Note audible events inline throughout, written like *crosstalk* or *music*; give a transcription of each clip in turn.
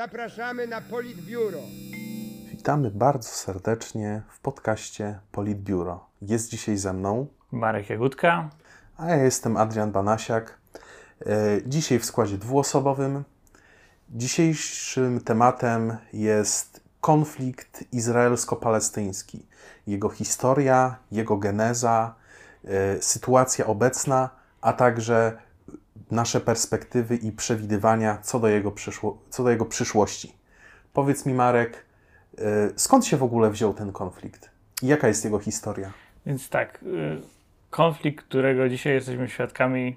zapraszamy na Politbiuro. Witamy bardzo serdecznie w podcaście Politbiuro. Jest dzisiaj ze mną Marek Jagódka, a ja jestem Adrian Banasiak. E, Dzisiaj w składzie dwuosobowym. Dzisiejszym tematem jest konflikt izraelsko-palestyński. Jego historia, jego geneza, e, sytuacja obecna, a także nasze perspektywy i przewidywania co do jego, przyszło, co do jego przyszłości. Powiedz mi, Marek, e, skąd się w ogóle wziął ten konflikt? I jaka jest jego historia? Więc tak, y, konflikt, którego dzisiaj jesteśmy świadkami,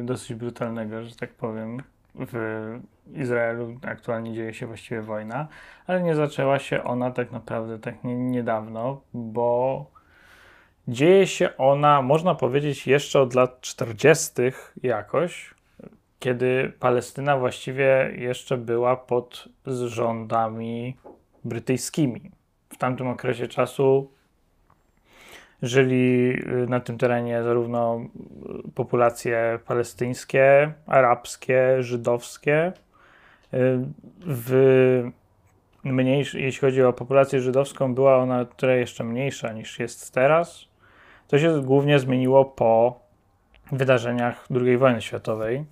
y, dosyć brutalnego, że tak powiem. W Izraelu aktualnie dzieje się właściwie wojna, ale nie zaczęła się ona tak naprawdę tak nie, niedawno, bo dzieje się ona, można powiedzieć, jeszcze od lat 40. jakoś, kiedy Palestyna właściwie jeszcze była pod rządami brytyjskimi. W tamtym okresie czasu żyli y, na tym terenie zarówno y, populacje palestyńskie, arabskie, żydowskie. Y, W mniejszy, jeśli chodzi o populację żydowską, była ona trochę jeszcze mniejsza niż jest teraz. To się głównie zmieniło po wydarzeniach II wojny światowej.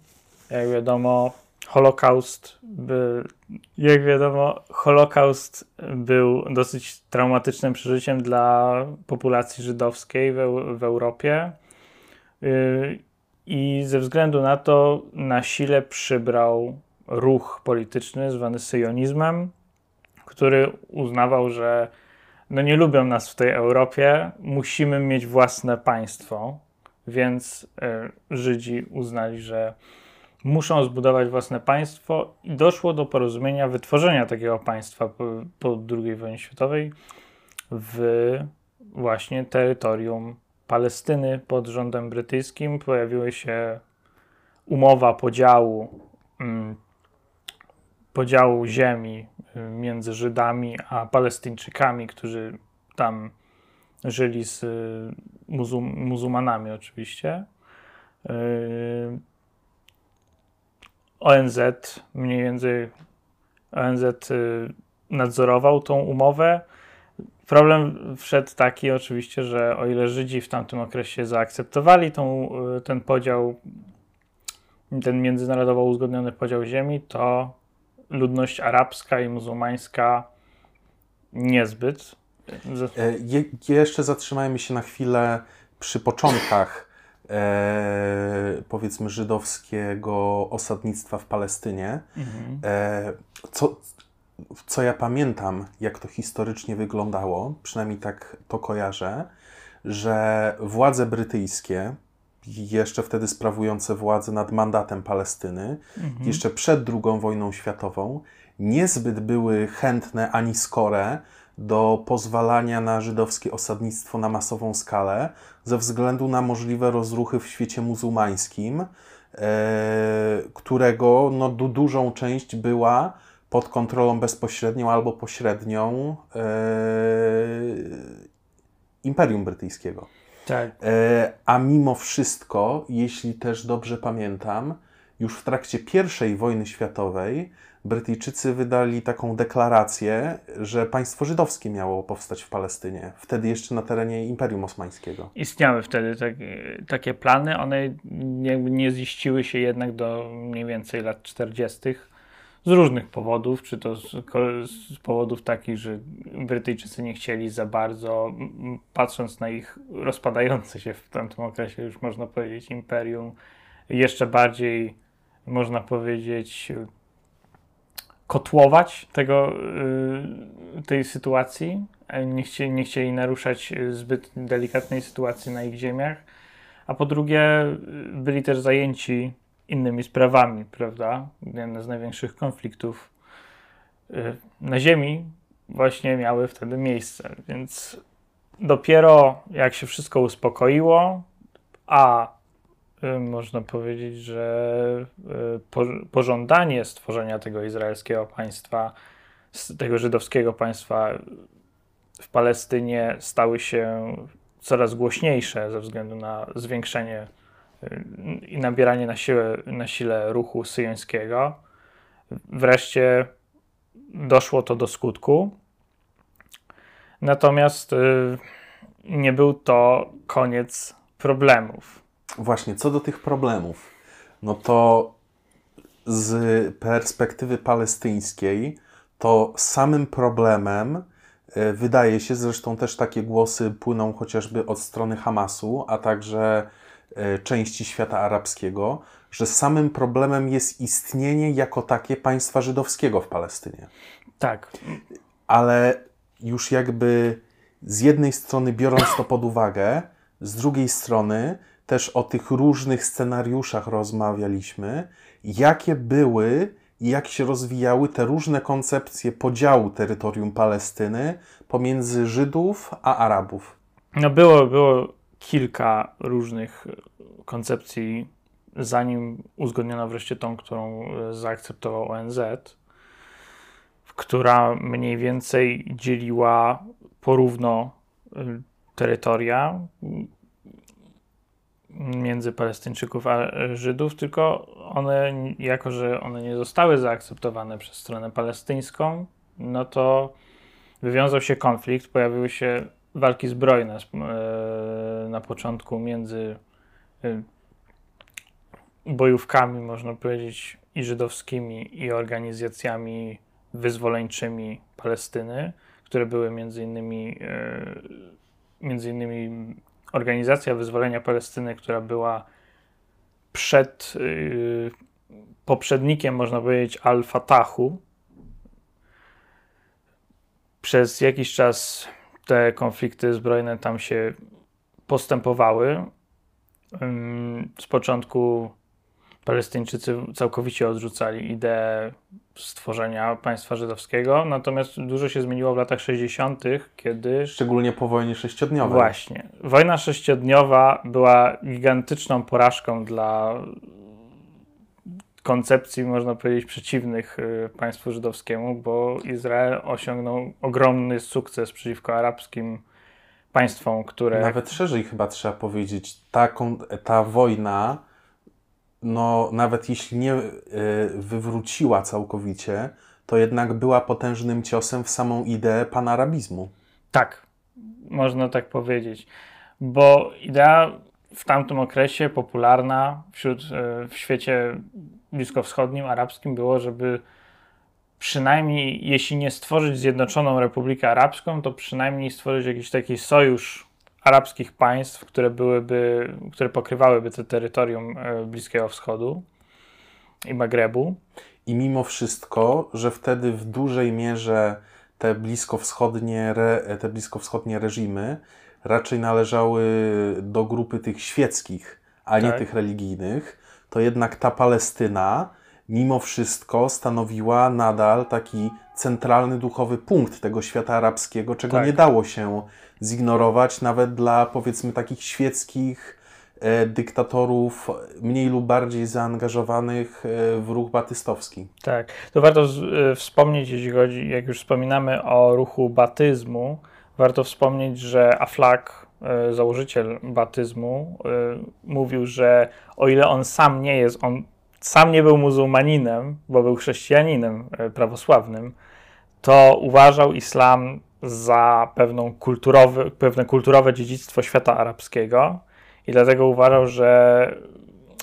Jak wiadomo, Holokaust, by, jak wiadomo, Holokaust był dosyć traumatycznym przeżyciem dla populacji żydowskiej w, w Europie. Yy, I ze względu na to na sile przybrał ruch polityczny zwany syjonizmem, który uznawał, że no nie lubią nas w tej Europie, musimy mieć własne państwo. Więc y, Żydzi uznali, że muszą zbudować własne państwo i doszło do porozumienia wytworzenia takiego państwa po, po II wojnie światowej w właśnie terytorium Palestyny pod rządem brytyjskim. Pojawiła się umowa podziału, mm, podziału ziemi y, między Żydami a Palestyńczykami, którzy tam żyli z y, muzum, muzułmanami oczywiście. Y, ONZ mniej więcej ONZ nadzorował tą umowę. Problem wszedł taki oczywiście, że o ile Żydzi w tamtym okresie zaakceptowali tą, ten podział, ten międzynarodowo uzgodniony podział ziemi, to ludność arabska i muzułmańska niezbyt. E, Je, jeszcze zatrzymajmy się na chwilę przy początkach e, powiedzmy żydowskiego osadnictwa w Palestynie. Mhm. E, co, co ja pamiętam, jak to historycznie wyglądało, przynajmniej tak to kojarzę, że władze brytyjskie, jeszcze wtedy sprawujące władzę nad mandatem Palestyny, Mhm. jeszcze przed II wojną światową, niezbyt były chętne ani skore do pozwalania na żydowskie osadnictwo na masową skalę, ze względu na możliwe rozruchy w świecie muzułmańskim, e, którego no, du, dużą część była pod kontrolą bezpośrednią albo pośrednią e, Imperium Brytyjskiego. Tak. E, a mimo wszystko, jeśli też dobrze pamiętam, już w trakcie I wojny światowej Brytyjczycy wydali taką deklarację, że państwo żydowskie miało powstać w Palestynie, wtedy jeszcze na terenie Imperium Osmańskiego. Istniały wtedy tak, takie plany, one jakby nie ziściły się jednak do mniej więcej lat 40. z różnych powodów, czy to z, z powodów takich, że Brytyjczycy nie chcieli za bardzo, patrząc na ich rozpadające się w tamtym okresie, już można powiedzieć, imperium, jeszcze bardziej, można powiedzieć, kotłować tego, y, tej sytuacji. Nie chcieli, nie chcieli naruszać zbyt delikatnej sytuacji na ich ziemiach. A po drugie, y, byli też zajęci innymi sprawami, prawda? Jeden z największych konfliktów y, na Ziemi właśnie miały wtedy miejsce. Więc dopiero jak się wszystko uspokoiło, a y, można powiedzieć, że y, po, pożądanie stworzenia tego izraelskiego państwa, tego żydowskiego państwa w Palestynie stały się coraz głośniejsze ze względu na zwiększenie i nabieranie na, siłę, na sile ruchu syjońskiego. wreszcie doszło to do skutku. Natomiast y, nie był to koniec problemów. Właśnie, co do tych problemów, no to z perspektywy palestyńskiej, to samym problemem e, wydaje się, zresztą też takie głosy płyną chociażby od strony Hamasu, a także części świata arabskiego, że samym problemem jest istnienie jako takie państwa żydowskiego w Palestynie. Tak. Ale już jakby z jednej strony biorąc to pod uwagę, z drugiej strony też o tych różnych scenariuszach rozmawialiśmy, jakie były i jak się rozwijały te różne koncepcje podziału terytorium Palestyny pomiędzy Żydów a Arabów. No było, było kilka różnych koncepcji, zanim uzgodniono wreszcie tą, którą zaakceptował ONZ, która mniej więcej dzieliła porówno y, terytoria między Palestyńczyków a Żydów, tylko one, jako że one nie zostały zaakceptowane przez stronę palestyńską, no to wywiązał się konflikt, pojawiły się walki zbrojne e, na początku między e, bojówkami, można powiedzieć, i żydowskimi, i organizacjami wyzwoleńczymi Palestyny, które były między innymi, e, między innymi Organizacja Wyzwolenia Palestyny, która była przed poprzednikiem, można powiedzieć, Al-Fatahu. Przez jakiś czas te konflikty zbrojne tam się postępowały. Z początku Palestyńczycy całkowicie odrzucali ideę stworzenia państwa żydowskiego, natomiast dużo się zmieniło w latach 60., kiedy. Szczególnie po wojnie sześciodniowej. Właśnie. Wojna sześciodniowa była gigantyczną porażką dla koncepcji, można powiedzieć, przeciwnych y, państwu żydowskiemu, bo Izrael osiągnął ogromny sukces przeciwko arabskim państwom, które. Nawet szerzej chyba trzeba powiedzieć, ta, ta wojna no nawet jeśli nie y, wywróciła całkowicie, to jednak była potężnym ciosem w samą ideę panarabizmu. Tak, można tak powiedzieć. Bo idea w tamtym okresie popularna wśród, y, w świecie bliskowschodnim, arabskim było, żeby przynajmniej, jeśli nie stworzyć Zjednoczoną Republikę Arabską, to przynajmniej stworzyć jakiś taki sojusz arabskich państw, które, byłyby, które pokrywałyby to terytorium e, Bliskiego Wschodu i Magrebu. I mimo wszystko, że wtedy w dużej mierze te bliskowschodnie, te bliskowschodnie reżimy raczej należały do grupy tych świeckich, a nie tak. tych religijnych, to jednak ta Palestyna mimo wszystko stanowiła nadal taki centralny duchowy punkt tego świata arabskiego, czego tak. nie dało się zignorować nawet dla powiedzmy takich świeckich e, dyktatorów mniej lub bardziej zaangażowanych e, w ruch batystowski. Tak, to warto z, e, wspomnieć, jeśli chodzi, jak już wspominamy o ruchu batyzmu, warto wspomnieć, że Aflak, założyciel batyzmu, e, mówił, że o ile on sam nie jest, on sam nie był muzułmaninem, bo był chrześcijaninem e, prawosławnym, to uważał islam za pewną kulturowy, pewne kulturowe dziedzictwo świata arabskiego i dlatego uważał, że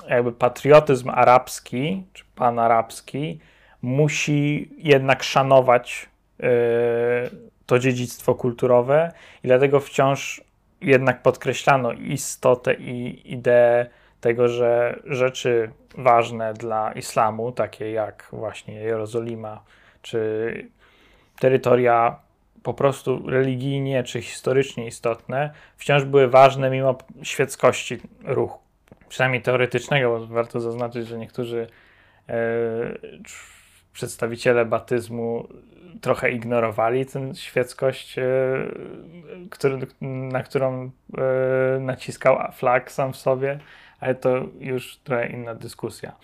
jakby patriotyzm arabski czy panarabski musi jednak szanować yy, to dziedzictwo kulturowe i dlatego wciąż jednak podkreślano istotę i ideę tego, że rzeczy ważne dla islamu, takie jak właśnie Jerozolima czy terytoria po prostu religijnie czy historycznie istotne, wciąż były ważne mimo świeckości ruchu. Przynajmniej teoretycznego, bo warto zaznaczyć, że niektórzy e, przedstawiciele batyzmu trochę ignorowali tę świeckość, e, który, na którą e, naciskał flag sam w sobie, ale to już trochę inna dyskusja.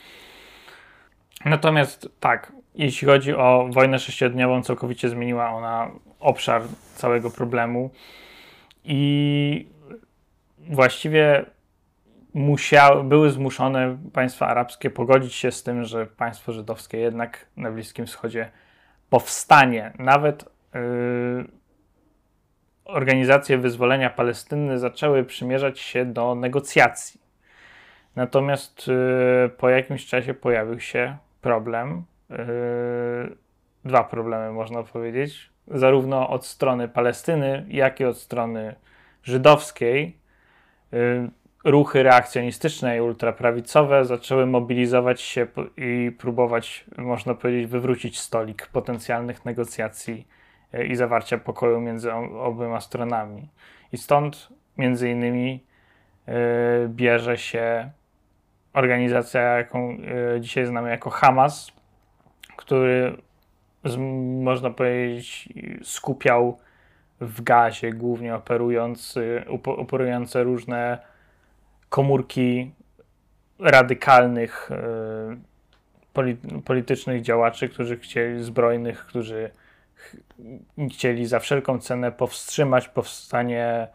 Natomiast tak, jeśli chodzi o wojnę sześciodniową, całkowicie zmieniła ona obszar całego problemu i właściwie musiały, były zmuszone państwa arabskie pogodzić się z tym, że państwo żydowskie jednak na Bliskim Wschodzie powstanie. Nawet yy, organizacje wyzwolenia Palestyny zaczęły przymierzać się do negocjacji. Natomiast yy, po jakimś czasie pojawił się problem. Yy, dwa problemy można powiedzieć. Zarówno od strony Palestyny, jak i od strony żydowskiej. Ruchy reakcjonistyczne i ultraprawicowe zaczęły mobilizować się i próbować, można powiedzieć, wywrócić stolik potencjalnych negocjacji e, i zawarcia pokoju między oboma stronami. I stąd między innymi e, bierze się organizacja, jaką e, dzisiaj znamy jako Hamas, który można powiedzieć skupiał w gazie głównie operując, operujące różne komórki radykalnych e, politycznych działaczy, którzy chcieli, zbrojnych, którzy ch chcieli za wszelką cenę powstrzymać powstanie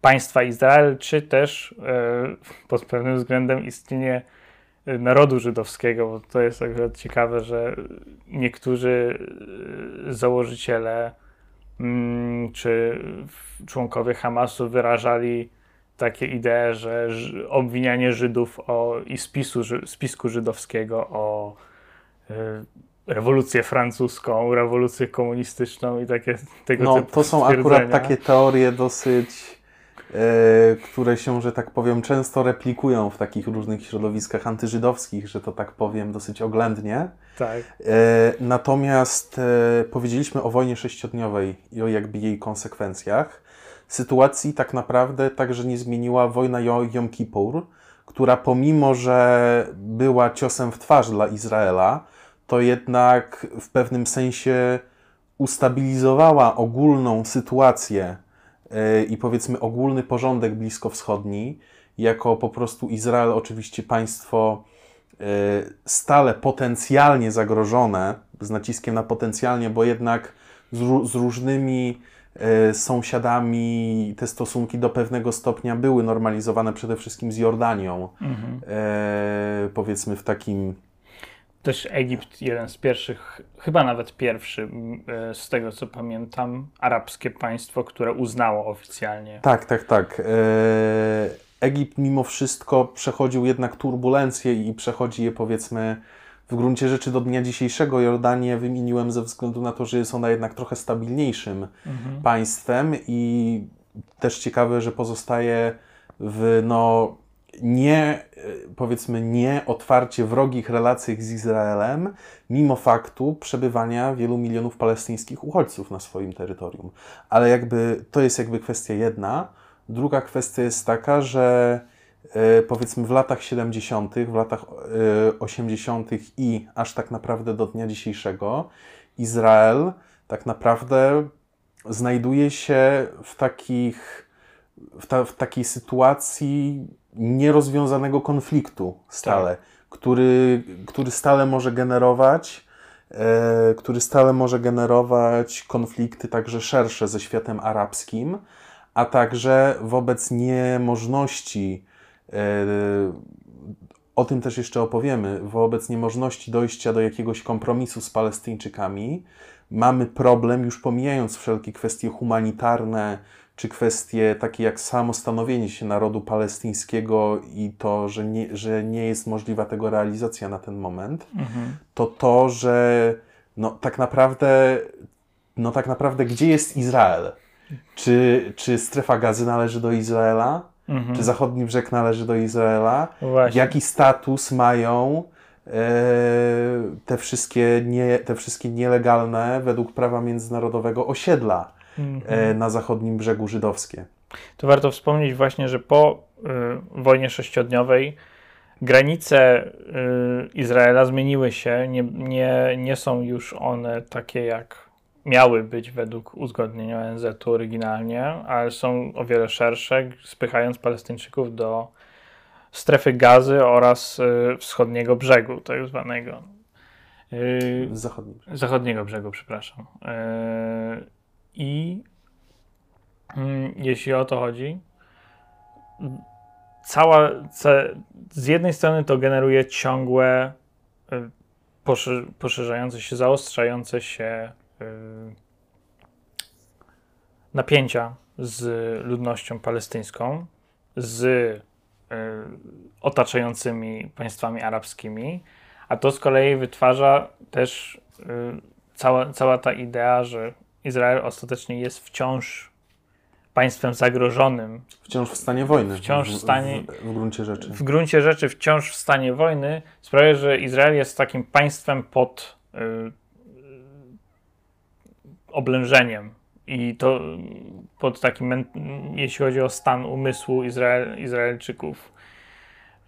państwa Izrael, czy też e, pod pewnym względem istnienie narodu żydowskiego, bo to jest akurat ciekawe, że niektórzy e, założyciele mm, czy członkowie Hamasu wyrażali takie idee, że obwinianie Żydów o, i spisu, spisku żydowskiego o y, rewolucję francuską, rewolucję komunistyczną i takie tego no, typu To są akurat takie teorie dosyć, e, które się, że tak powiem, często replikują w takich różnych środowiskach antyżydowskich, że to tak powiem dosyć oględnie. Tak. E, natomiast e, powiedzieliśmy o wojnie sześciodniowej i o jakby jej konsekwencjach sytuacji tak naprawdę także nie zmieniła wojna Jom Kippur, która pomimo, że była ciosem w twarz dla Izraela, to jednak w pewnym sensie ustabilizowała ogólną sytuację e, i powiedzmy ogólny porządek bliskowschodni, jako po prostu Izrael, oczywiście państwo e, stale potencjalnie zagrożone, z naciskiem na potencjalnie, bo jednak z, różnymi sąsiadami te stosunki do pewnego stopnia były normalizowane przede wszystkim z Jordanią. Mhm. E, powiedzmy w takim. Też Egipt, jeden z pierwszych, chyba nawet pierwszy, e, z tego co pamiętam, arabskie państwo, które uznało oficjalnie. Tak, tak, tak. E, Egipt mimo wszystko przechodził jednak turbulencje i przechodzi je powiedzmy w gruncie rzeczy do dnia dzisiejszego Jordanię wymieniłem ze względu na to, że jest ona jednak trochę stabilniejszym mhm. państwem i też ciekawe, że pozostaje w no nie, powiedzmy, nie otwarcie wrogich relacjach z Izraelem, mimo faktu przebywania wielu milionów palestyńskich uchodźców na swoim terytorium. Ale jakby to jest jakby kwestia jedna. Druga kwestia jest taka, że powiedzmy w latach 70., w latach 80. E, i aż tak naprawdę do dnia dzisiejszego, Izrael tak naprawdę znajduje się w, takich, w, ta, w takiej sytuacji nierozwiązanego konfliktu stale, tak. który, który stale może generować e, który stale może generować konflikty także szersze ze światem arabskim, a także wobec niemożności E, o tym też jeszcze opowiemy. Wobec niemożności dojścia do jakiegoś kompromisu z Palestyńczykami, mamy problem, już pomijając wszelkie kwestie humanitarne, czy kwestie takie jak samo stanowienie się narodu palestyńskiego i to, że nie, że nie jest możliwa tego realizacja na ten moment, mhm. to to, że no, tak naprawdę, no tak naprawdę, gdzie jest Izrael? Czy, czy strefa gazy należy do Izraela? Mhm. Czy zachodni brzeg należy do Izraela? Właśnie. Jaki status mają e, te, wszystkie nie, te wszystkie nielegalne, według prawa międzynarodowego, osiedla mhm. e, na zachodnim brzegu żydowskie? To warto wspomnieć właśnie, że po y, wojnie sześciodniowej granice Izraela zmieniły się. Nie, nie, nie są już one takie jak miały być według uzgodnień ONZ-u oryginalnie, ale są o wiele szersze, spychając Palestyńczyków do strefy gazy oraz y, wschodniego brzegu, tak zwanego. Y, zachodniego. zachodniego brzegu, przepraszam. Y, I y, jeśli o to chodzi, cała, z jednej strony to generuje ciągłe poszerzające się, zaostrzające się napięcia z ludnością palestyńską, z y, otaczającymi państwami arabskimi, a to z kolei wytwarza też y, cała, cała ta idea, że Izrael ostatecznie jest wciąż państwem zagrożonym. Wciąż w stanie wojny. Wciąż w stanie. W, w, gruncie rzeczy. W gruncie rzeczy wciąż w stanie wojny sprawia, że Izrael jest takim państwem pod y, oblężeniem. I to pod takim, jeśli chodzi o stan umysłu Izrael, Izraelczyków,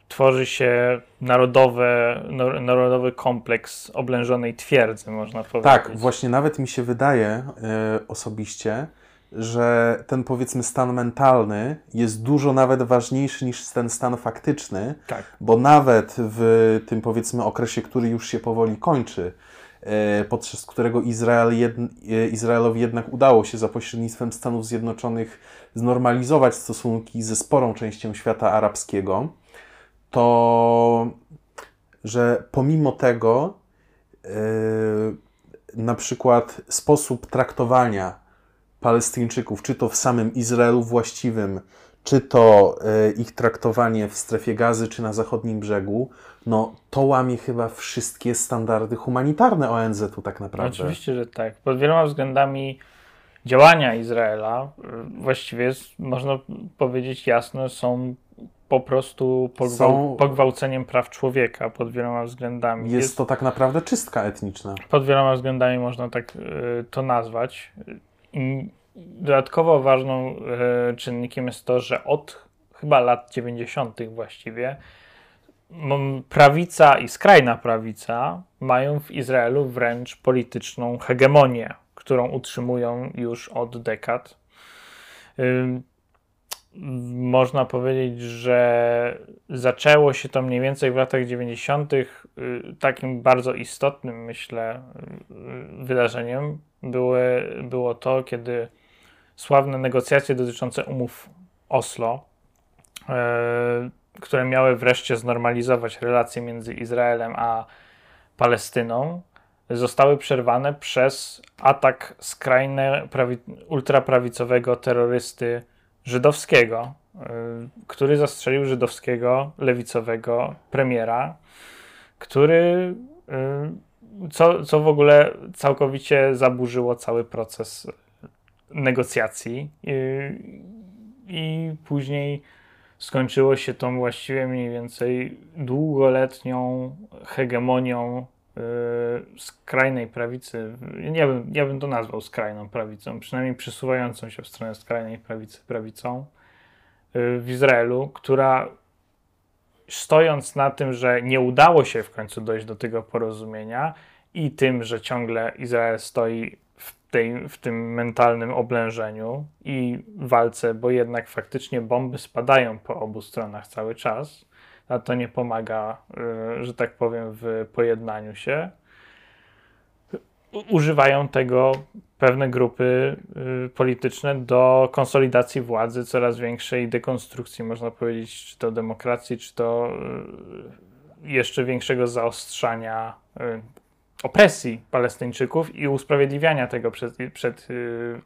tworzy się narodowe, narodowy kompleks oblężonej twierdzy, można powiedzieć. Tak, właśnie nawet mi się wydaje y, osobiście, że ten powiedzmy stan mentalny jest dużo nawet ważniejszy niż ten stan faktyczny, tak. bo nawet w tym powiedzmy okresie, który już się powoli kończy, podczas którego Izrael e, Izraelowi jednak udało się za pośrednictwem Stanów Zjednoczonych znormalizować stosunki ze sporą częścią świata arabskiego, to że pomimo tego yy, na przykład sposób traktowania Palestyńczyków, czy to w samym Izraelu właściwym, czy to e, ich traktowanie w strefie gazy, czy na zachodnim brzegu, no to łamie chyba wszystkie standardy humanitarne ONZ-u tak naprawdę. Oczywiście, że tak. Pod wieloma względami działania Izraela e, właściwie można powiedzieć jasno są po prostu pogwał są... pogwałceniem praw człowieka pod wieloma względami. Jest, jest, to tak naprawdę czystka etniczna. Pod wieloma względami można tak y, to nazwać. I dodatkowo ważną y, czynnikiem jest to, że od chyba lat 90. właściwie prawica i skrajna prawica mają w Izraelu wręcz polityczną hegemonię, którą utrzymują już od dekad. Y, można powiedzieć, że zaczęło się to mniej więcej w latach 90. Takim bardzo istotnym, myślę, wydarzeniem były, było to, kiedy sławne negocjacje dotyczące umów Oslo, e, które miały wreszcie znormalizować relacje między Izraelem a Palestyną, zostały przerwane przez atak skrajne prawi, ultraprawicowego terrorysty żydowskiego, y, który zastrzelił żydowskiego lewicowego premiera, który y, co, co w ogóle całkowicie zaburzyło cały proces negocjacji y, i później skończyło się tą właściwie mniej więcej długoletnią hegemonią skrajnej prawicy, ja bym, ja bym to nazwał skrajną prawicą, przynajmniej przesuwającą się w stronę skrajnej prawicy prawicą y, w Izraelu, która stojąc na tym, że nie udało się w końcu dojść do tego porozumienia i tym, że ciągle Izrael stoi tej, w tym mentalnym oblężeniu i walce, bo jednak faktycznie bomby spadają po obu stronach cały czas, a to nie pomaga, y, że tak powiem, w pojednaniu się. Używają tego pewne grupy y, polityczne do konsolidacji władzy, coraz większej dekonstrukcji, można powiedzieć, czy to demokracji, czy to y, jeszcze większego zaostrzania opresji Palestyńczyków i usprawiedliwiania tego przed, przed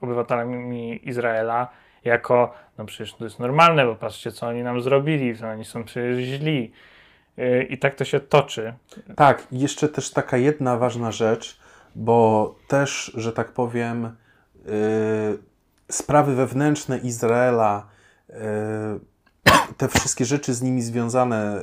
obywatelami Izraela jako, no przecież to jest normalne, bo patrzcie, co oni nam zrobili, to oni są przecież źli. Y, I tak to się toczy. Tak, jeszcze też taka jedna ważna rzecz, bo też, że tak powiem, yy, sprawy wewnętrzne Izraela, te wszystkie rzeczy z nimi związane,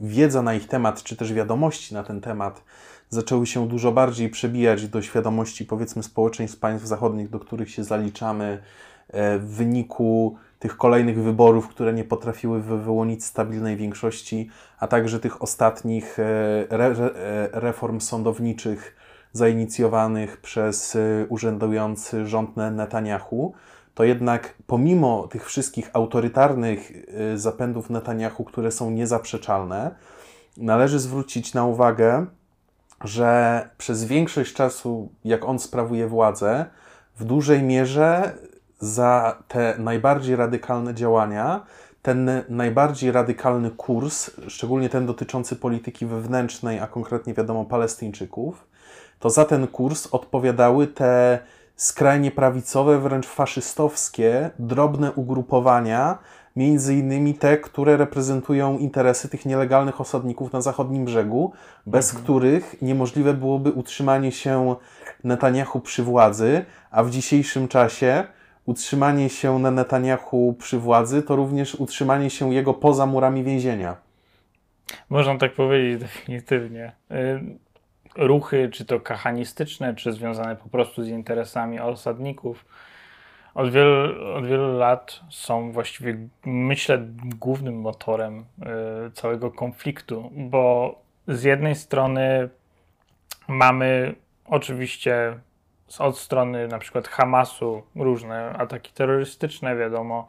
wiedza na ich temat, czy też wiadomości na ten temat, zaczęły się dużo bardziej przebijać do świadomości, powiedzmy, społeczeństw państw zachodnich, do których się zaliczamy, E, w wyniku tych kolejnych wyborów, które nie potrafiły wyłonić stabilnej większości, a także tych ostatnich e, e, reform sądowniczych zainicjowanych przez urzędujący rząd Netanyahu, to jednak pomimo tych wszystkich autorytarnych zapędów Netanyahu, które są niezaprzeczalne, należy zwrócić na uwagę, że przez większość czasu, jak on sprawuje władzę, w dużej mierze za te najbardziej radykalne działania ten najbardziej radykalny kurs, szczególnie ten dotyczący polityki wewnętrznej, a konkretnie wiadomo Palestyńczyków, to za ten kurs odpowiadały te skrajnie prawicowe, wręcz faszystowskie, drobne ugrupowania, między innymi te, które reprezentują interesy tych nielegalnych osadników na zachodnim brzegu, bez Mhm. których niemożliwe byłoby utrzymanie się Netanyahu przy władzy, a w dzisiejszym czasie utrzymanie się na Netanyahu przy władzy to również utrzymanie się jego poza murami więzienia. Można tak powiedzieć definitywnie. Ruchy, czy to kachanistyczne, czy związane po prostu z interesami osadników, od wielu, od wielu lat są właściwie, myślę, głównym motorem y, całego konfliktu, bo z jednej strony mamy oczywiście od strony na przykład Hamasu różne ataki terrorystyczne, wiadomo,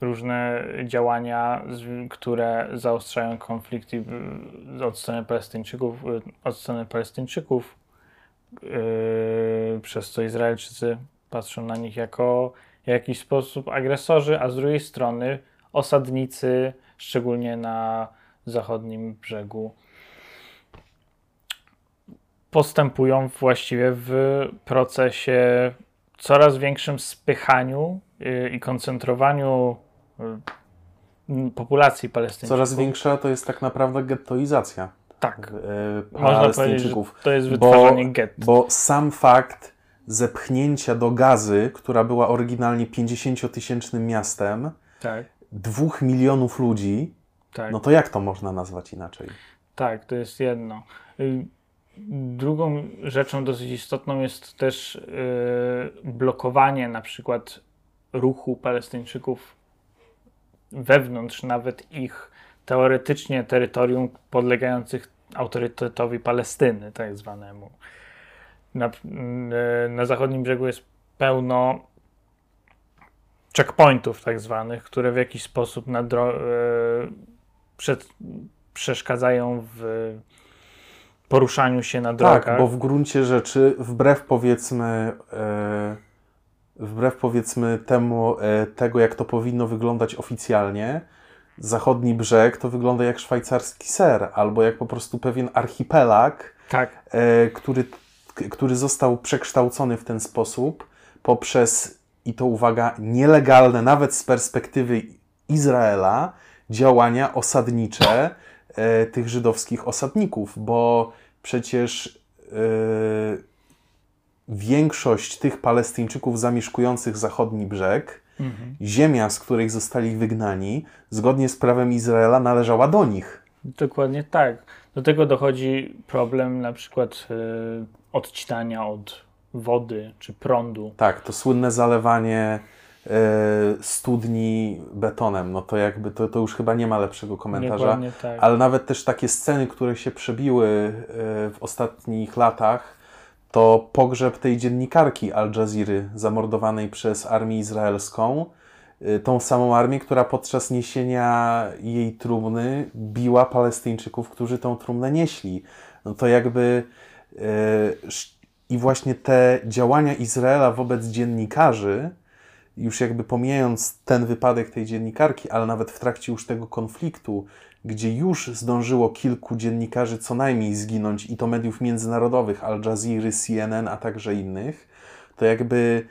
różne działania, które zaostrzają konflikt i, y, od strony Palestyńczyków, y, od strony Palestyńczyków, yy, przez co Izraelczycy patrzą na nich jako w jakiś sposób agresorzy, a z drugiej strony osadnicy, szczególnie na zachodnim brzegu, postępują właściwie w procesie coraz większym spychaniu yy, i koncentrowaniu populacji palestyńczyków. Coraz większa to jest tak naprawdę gettoizacja Tak. e, Można powiedzieć, to jest Bo- wytwarzanie gett. Bo sam fakt zepchnięcia do Gazy, która była oryginalnie 50-tysięcznym miastem, Tak, dwóch milionów ludzi, tak. no to jak to można nazwać inaczej? Tak, to jest jedno. Y, Drugą rzeczą dosyć istotną jest też y, blokowanie na przykład ruchu Palestyńczyków wewnątrz nawet ich teoretycznie terytorium podlegających autorytetowi Palestyny, tak zwanemu. Na, na zachodnim brzegu jest pełno checkpointów tak zwanych, które w jakiś sposób y, przed, przeszkadzają w poruszaniu się na drogach. Tak, bo w gruncie rzeczy, wbrew powiedzmy, e, wbrew powiedzmy temu, e, tego, jak to powinno wyglądać oficjalnie, zachodni brzeg to wygląda jak szwajcarski ser, albo jak po prostu pewien archipelag, tak, e, który, który został przekształcony w ten sposób poprzez, i to uwaga, nielegalne, nawet z perspektywy Izraela, działania osadnicze e, tych żydowskich osadników, bo przecież e, większość tych Palestyńczyków zamieszkujących zachodni brzeg, mhm. ziemia, z której zostali wygnani, zgodnie z prawem Izraela należała do nich. dokładnie tak. Do tego dochodzi problem na przykład y, odcinania od wody czy prądu. Tak, to słynne zalewanie e, studni betonem, no to jakby to, to już chyba nie ma lepszego komentarza. Tak. Ale nawet też takie sceny, które się przebiły e, w ostatnich latach, to pogrzeb tej dziennikarki Al Jaziry zamordowanej przez armię izraelską. E, Tą samą armię, która podczas niesienia jej trumny biła Palestyńczyków, którzy tą trumnę nieśli. No to jakby sz- i właśnie te działania Izraela wobec dziennikarzy, już jakby pomijając ten wypadek tej dziennikarki, ale nawet w trakcie już tego konfliktu, gdzie już zdążyło kilku dziennikarzy co najmniej zginąć, i to mediów międzynarodowych, Al Jazeera, CNN, a także innych, to jakby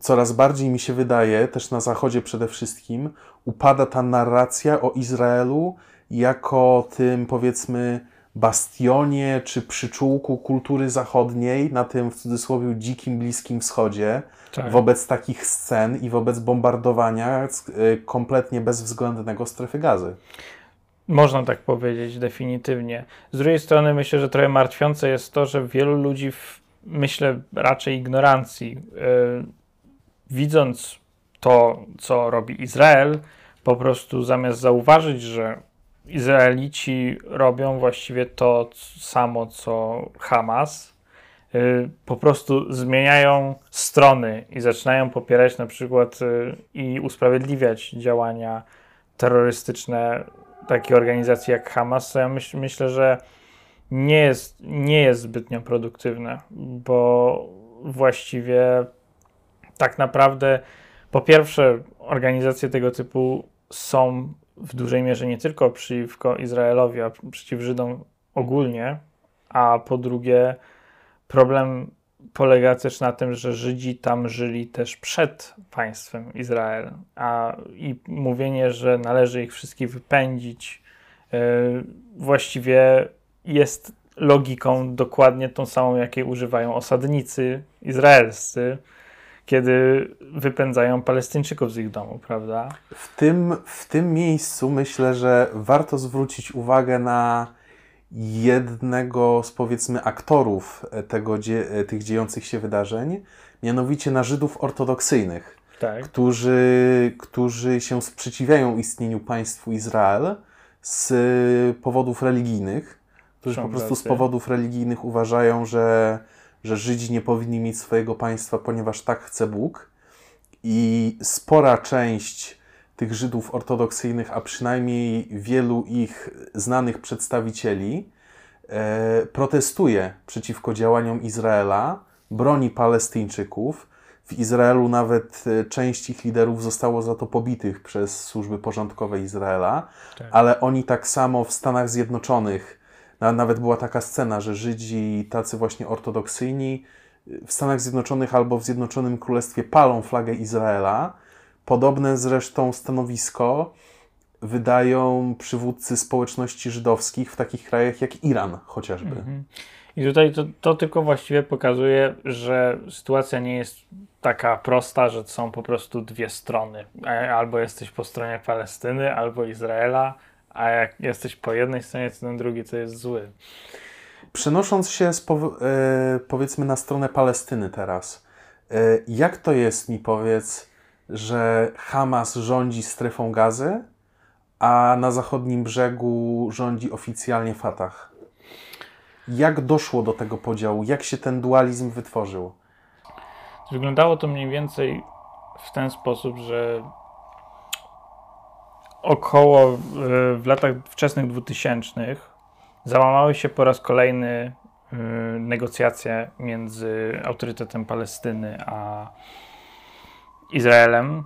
coraz bardziej mi się wydaje, też na Zachodzie przede wszystkim, upada ta narracja o Izraelu jako tym, powiedzmy, bastionie czy przyczółku kultury zachodniej na tym, w cudzysłowie, dzikim Bliskim Wschodzie, tak. wobec takich scen i wobec bombardowania y, kompletnie bezwzględnego strefy gazy. Można tak powiedzieć, definitywnie. Z drugiej strony myślę, że trochę martwiące jest to, że wielu ludzi, w, myślę, raczej ignorancji, yy, widząc to, co robi Izrael, po prostu zamiast zauważyć, że Izraelici robią właściwie to samo, co Hamas, yy, po prostu zmieniają strony i zaczynają popierać na przykład yy, i usprawiedliwiać działania terrorystyczne takiej organizacji jak Hamas, ja myśl, myślę, że nie jest, nie jest zbytnio produktywne, bo właściwie tak naprawdę po pierwsze organizacje tego typu są w dużej mierze nie tylko przeciwko Izraelowi, a przeciw Żydom ogólnie, a po drugie problem polega też na tym, że Żydzi tam żyli też przed państwem Izrael, a i mówienie, że należy ich wszystkich wypędzić, yy, właściwie jest logiką dokładnie tą samą, jakiej używają osadnicy izraelscy, kiedy wypędzają Palestyńczyków z ich domu, prawda? W tym, w tym miejscu myślę, że warto zwrócić uwagę na jednego z powiedzmy aktorów tego, tych dziejących się wydarzeń, mianowicie na Żydów ortodoksyjnych, Tak. którzy, którzy się sprzeciwiają istnieniu państwu Izrael z powodów religijnych, którzy Są po prostu z powodów religijnych uważają, że, że Żydzi nie powinni mieć swojego państwa, ponieważ tak chce Bóg. I spora część tych Żydów ortodoksyjnych, a przynajmniej wielu ich znanych przedstawicieli, e, protestuje przeciwko działaniom Izraela, broni Palestyńczyków. W Izraelu nawet e, część ich liderów zostało za to pobitych przez służby porządkowe Izraela, Tak. ale oni tak samo w Stanach Zjednoczonych, nawet była taka scena, że Żydzi tacy właśnie ortodoksyjni w Stanach Zjednoczonych albo w Zjednoczonym Królestwie palą flagę Izraela. Podobne zresztą stanowisko wydają przywódcy społeczności żydowskich w takich krajach jak Iran chociażby. Mhm. I tutaj to, to tylko właściwie pokazuje, że sytuacja nie jest taka prosta, że są po prostu dwie strony. E, Albo jesteś po stronie Palestyny, albo Izraela, a jak jesteś po jednej stronie, to ten drugi to jest zły. Przenosząc się pow- e, powiedzmy na stronę Palestyny teraz, e, jak to jest mi powiedz, że Hamas rządzi strefą gazy, a na zachodnim brzegu rządzi oficjalnie Fatah? Jak doszło do tego podziału? Jak się ten dualizm wytworzył? Wyglądało to mniej więcej w ten sposób, że około e, w latach wczesnych 2000 załamały się po raz kolejny e, negocjacje między autorytetem Palestyny a Izraelem,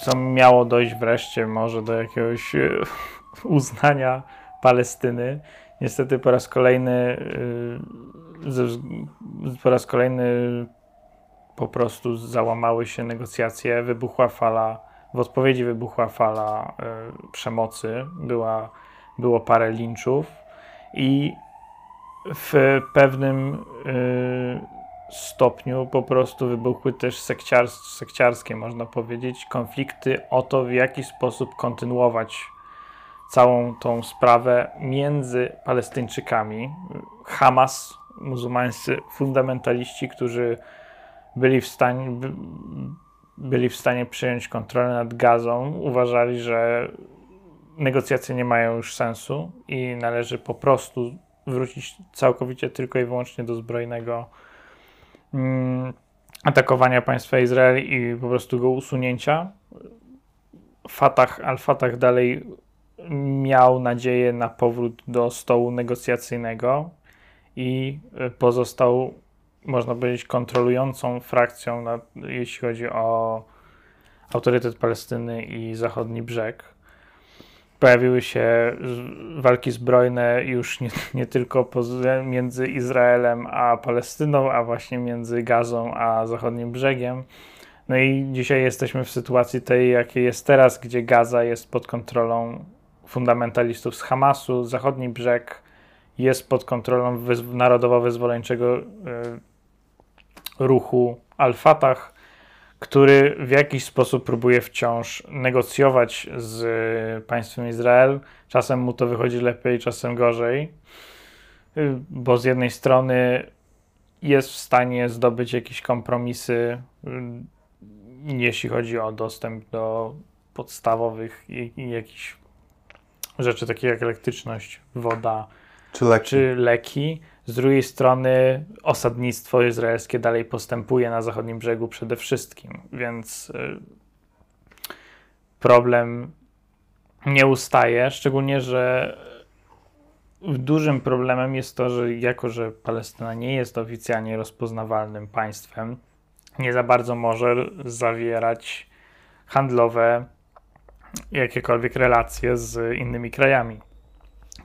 co miało dojść wreszcie może do jakiegoś e, *laughs* uznania Palestyny. Niestety po raz kolejny y, po raz kolejny po prostu załamały się negocjacje, wybuchła fala, w odpowiedzi wybuchła fala y, przemocy, była, było parę linczów i w pewnym y, stopniu po prostu wybuchły też sekciars, sekciarskie, można powiedzieć, konflikty o to, w jaki sposób kontynuować całą tą sprawę między Palestyńczykami. Hamas, muzułmańscy fundamentaliści, którzy byli w stanie, by, byli w stanie przyjąć kontrolę nad Gazą, uważali, że negocjacje nie mają już sensu i należy po prostu wrócić całkowicie tylko i wyłącznie do zbrojnego mm, atakowania państwa Izrael i po prostu go usunięcia. Fatah, al-Fatah dalej miał nadzieję na powrót do stołu negocjacyjnego i y, pozostał, można powiedzieć, kontrolującą frakcją, na, jeśli chodzi o autorytet Palestyny i zachodni brzeg. Pojawiły się walki zbrojne już nie, nie tylko między Izraelem a Palestyną, a właśnie między Gazą a zachodnim brzegiem. No i dzisiaj jesteśmy w sytuacji tej, jakiej jest teraz, gdzie Gaza jest pod kontrolą fundamentalistów z Hamasu, zachodni brzeg jest pod kontrolą wyz- narodowo-wyzwoleńczego y, ruchu Al-Fatah, który w jakiś sposób próbuje wciąż negocjować z y, państwem Izrael. Czasem mu to wychodzi lepiej, czasem gorzej, y, bo z jednej strony jest w stanie zdobyć jakieś kompromisy, y, jeśli chodzi o dostęp do podstawowych i, i jakichś rzeczy takie jak elektryczność, woda Czy leki? czy leki. Z drugiej strony osadnictwo izraelskie dalej postępuje na zachodnim brzegu przede wszystkim, więc y, problem nie ustaje, szczególnie, że dużym problemem jest to, że jako, że Palestyna nie jest oficjalnie rozpoznawalnym państwem, nie za bardzo może zawierać handlowe jakiekolwiek relacje z innymi krajami.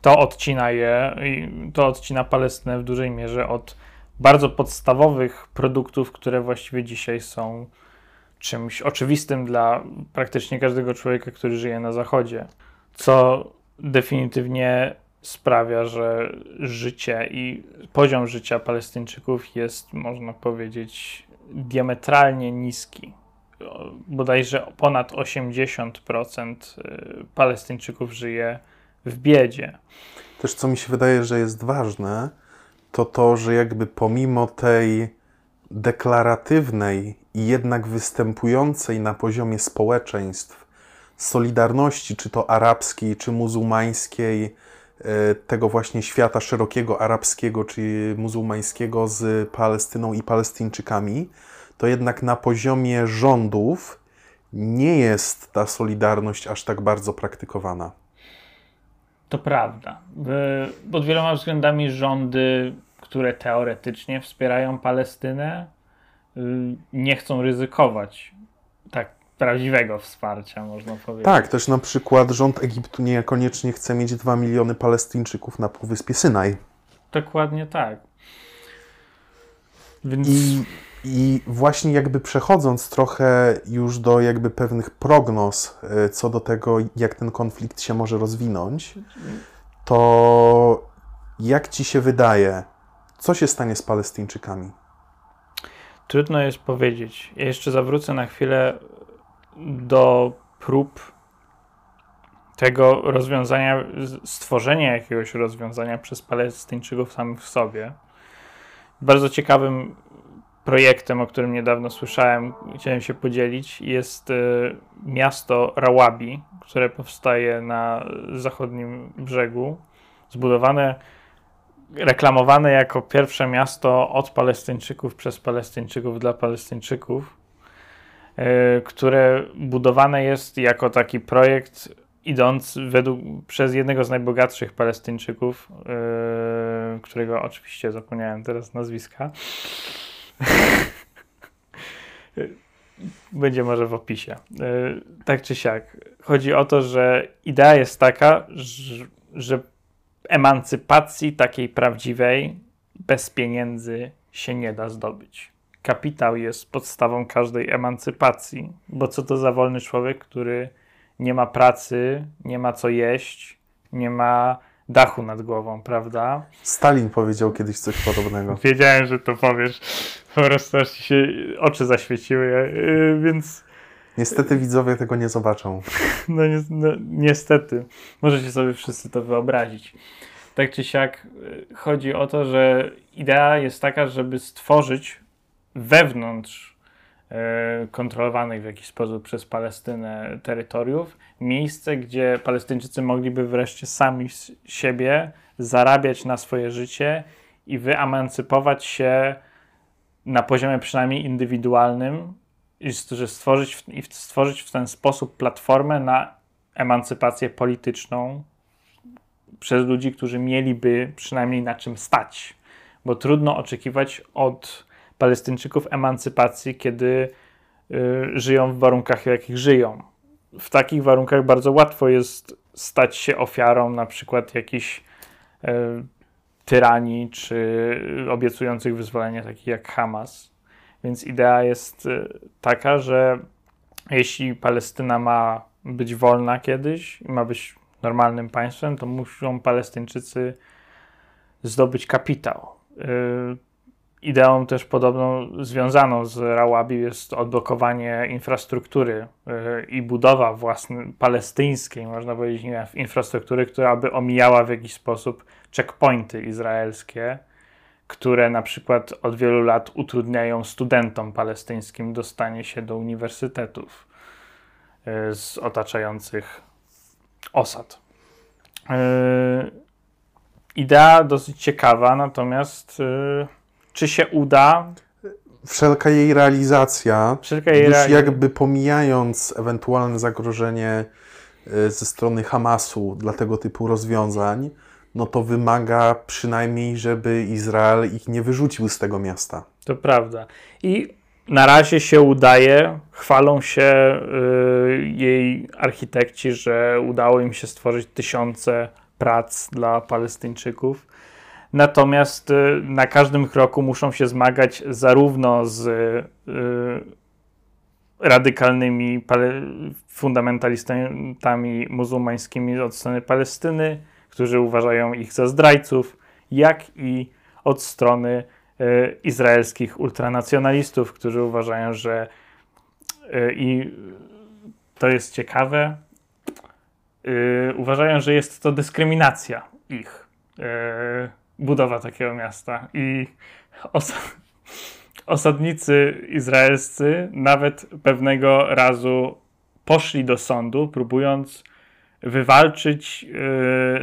To odcina je, to odcina Palestynę w dużej mierze od bardzo podstawowych produktów, które właściwie dzisiaj są czymś oczywistym dla praktycznie każdego człowieka, który żyje na Zachodzie. Co definitywnie sprawia, że życie i poziom życia Palestyńczyków jest, można powiedzieć, diametralnie niski. Bodajże ponad 80% y, Palestyńczyków żyje w biedzie. Też co mi się wydaje, że jest ważne, to to, że jakby pomimo tej deklaratywnej i jednak występującej na poziomie społeczeństw solidarności, czy to arabskiej, czy muzułmańskiej, e, tego właśnie świata szerokiego arabskiego czy muzułmańskiego z Palestyną i Palestyńczykami, to jednak na poziomie rządów nie jest ta solidarność aż tak bardzo praktykowana. To prawda. Pod wieloma względami rządy, które teoretycznie wspierają Palestynę, y, nie chcą ryzykować tak prawdziwego wsparcia, można powiedzieć. Tak, też na przykład rząd Egiptu niekoniecznie chce mieć 2 miliony Palestyńczyków na Półwyspie Synaj. Dokładnie tak. Więc... I i właśnie jakby przechodząc trochę już do jakby pewnych prognoz e, co do tego, jak ten konflikt się może rozwinąć, to jak ci się wydaje, co się stanie z Palestyńczykami? Trudno jest powiedzieć. Ja jeszcze zawrócę na chwilę do prób tego rozwiązania, stworzenia jakiegoś rozwiązania przez Palestyńczyków samych w sobie. Bardzo ciekawym projektem, o którym niedawno słyszałem, chciałem się podzielić, jest y, miasto Rawabi, które powstaje na zachodnim brzegu, zbudowane, reklamowane jako pierwsze miasto od Palestyńczyków przez Palestyńczyków dla Palestyńczyków, y, które budowane jest jako taki projekt idąc według, przez jednego z najbogatszych Palestyńczyków, yy, którego oczywiście zapomniałem teraz nazwiska, *laughs* Będzie może w opisie. E, tak czy siak. Chodzi o to, że idea jest taka, że, że emancypacji takiej prawdziwej bez pieniędzy się nie da zdobyć. Kapitał jest podstawą każdej emancypacji, bo co to za wolny człowiek, który nie ma pracy, nie ma co jeść, nie ma dachu nad głową, prawda? Stalin powiedział kiedyś coś podobnego. *laughs* Wiedziałem, że to powiesz. Po prostu aż się oczy zaświeciły, yy, więc... Niestety widzowie tego nie zobaczą. *laughs* No, ni no niestety. Możecie sobie wszyscy to wyobrazić. Tak czy siak yy, chodzi o to, że idea jest taka, żeby stworzyć wewnątrz kontrolowanych w jakiś sposób przez Palestynę terytoriów, miejsce, gdzie Palestyńczycy mogliby wreszcie sami z siebie zarabiać na swoje życie i wyemancypować się na poziomie przynajmniej indywidualnym i stworzyć, i stworzyć w ten sposób platformę na emancypację polityczną przez ludzi, którzy mieliby przynajmniej na czym stać. Bo trudno oczekiwać od Palestyńczyków emancypacji, kiedy y, żyją w warunkach, w jakich żyją. W takich warunkach bardzo łatwo jest stać się ofiarą na przykład jakichś y, tyranii czy obiecujących wyzwolenie, takich jak Hamas. Więc idea jest y, taka, że jeśli Palestyna ma być wolna kiedyś i ma być normalnym państwem, to muszą Palestyńczycy zdobyć kapitał. Y, Ideą też podobną związaną z Rawabi jest odblokowanie infrastruktury yy, i budowa własnej palestyńskiej, można powiedzieć, nie, infrastruktury, która by omijała w jakiś sposób checkpointy izraelskie, które na przykład od wielu lat utrudniają studentom palestyńskim dostanie się do uniwersytetów yy, z otaczających osad. Yy, idea dosyć ciekawa, natomiast czy się uda? Wszelka jej realizacja, Wszelka jej już reali- jakby pomijając ewentualne zagrożenie y, ze strony Hamasu dla tego typu rozwiązań, no to wymaga przynajmniej, żeby Izrael ich nie wyrzucił z tego miasta. To prawda. I na razie się udaje. Chwalą się y, jej architekci, że udało im się stworzyć tysiące prac dla Palestyńczyków. Natomiast y, na każdym kroku muszą się zmagać zarówno z y, radykalnymi pale- fundamentalistami muzułmańskimi od strony Palestyny, którzy uważają ich za zdrajców, jak i od strony y, izraelskich ultranacjonalistów, którzy uważają, że y, i to jest ciekawe, y, uważają, że jest to dyskryminacja ich y, budowa takiego miasta. I os osadnicy izraelscy nawet pewnego razu poszli do sądu, próbując wywalczyć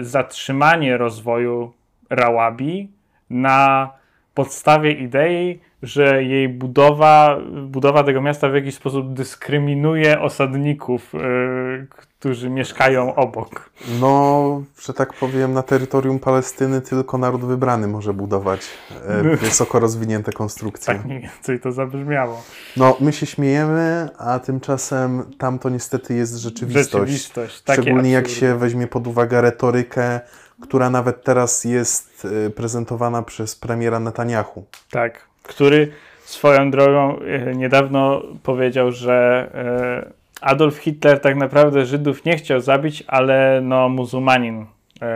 y, zatrzymanie rozwoju Rałabi na podstawie idei, że jej budowa, budowa tego miasta w jakiś sposób dyskryminuje osadników, y, którzy mieszkają obok. No, że tak powiem, na terytorium Palestyny tylko naród wybrany może budować e, wysoko rozwinięte konstrukcje. Tak mniej więcej to zabrzmiało. No, my się śmiejemy, a tymczasem tam to niestety jest rzeczywistość. Rzeczywistość. Takie Szczególnie jak absurdy. się weźmie pod uwagę retorykę, która nawet teraz jest e, prezentowana przez premiera Netanyahu. Tak, który swoją drogą e, niedawno powiedział, że e, Adolf Hitler tak naprawdę Żydów nie chciał zabić, ale no muzułmanin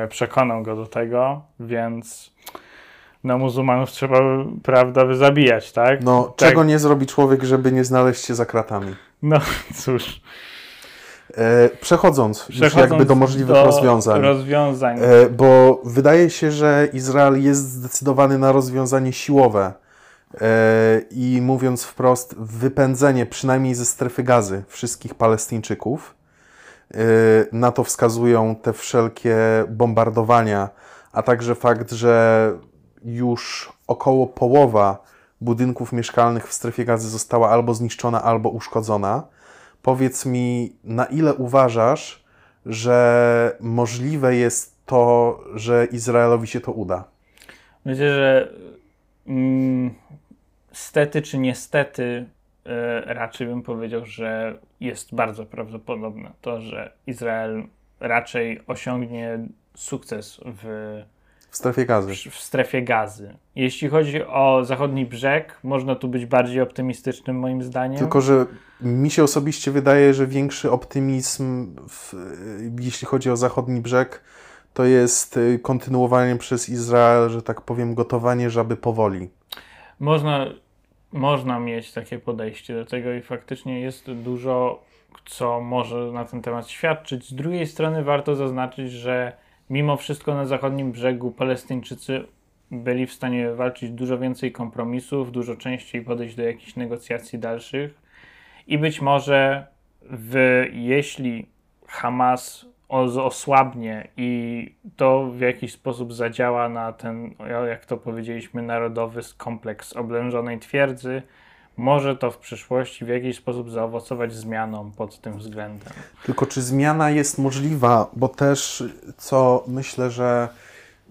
przekonał go do tego, więc no muzułmanów trzeba, prawda, by zabijać, tak? No, tak. czego nie zrobi człowiek, żeby nie znaleźć się za kratami? No *laughs* cóż, E, przechodząc, już przechodząc jakby do możliwych do rozwiązań. rozwiązań. E, Bo wydaje się, że Izrael jest zdecydowany na rozwiązanie siłowe e, i mówiąc wprost, wypędzenie przynajmniej ze strefy gazy wszystkich Palestyńczyków. Na to wskazują te wszelkie bombardowania, a także fakt, że już około połowa budynków mieszkalnych w strefie gazy została albo zniszczona, albo uszkodzona. Powiedz mi, na ile uważasz, że możliwe jest to, że Izraelowi się to uda? Myślę, że mm, stety czy niestety e, raczej bym powiedział, że jest bardzo prawdopodobne to, że Izrael raczej osiągnie sukces w, W strefie gazy. w strefie gazy. Jeśli chodzi o zachodni brzeg, można tu być bardziej optymistycznym moim zdaniem. Tylko, że mi się osobiście wydaje, że większy optymizm, w, jeśli chodzi o zachodni brzeg, to jest y, kontynuowanie przez Izrael, że tak powiem, gotowanie żaby powoli. Można, można mieć takie podejście do tego i faktycznie jest dużo, co może na ten temat świadczyć. Z drugiej strony warto zaznaczyć, że mimo wszystko na zachodnim brzegu Palestyńczycy byli w stanie walczyć dużo więcej kompromisów, dużo częściej podejść do jakichś negocjacji dalszych i być może w, jeśli Hamas os- osłabnie i to w jakiś sposób zadziała na ten, jak to powiedzieliśmy, narodowy kompleks oblężonej twierdzy, może to w przyszłości w jakiś sposób zaowocować zmianą pod tym względem. Tylko czy zmiana jest możliwa? Bo też, co myślę, że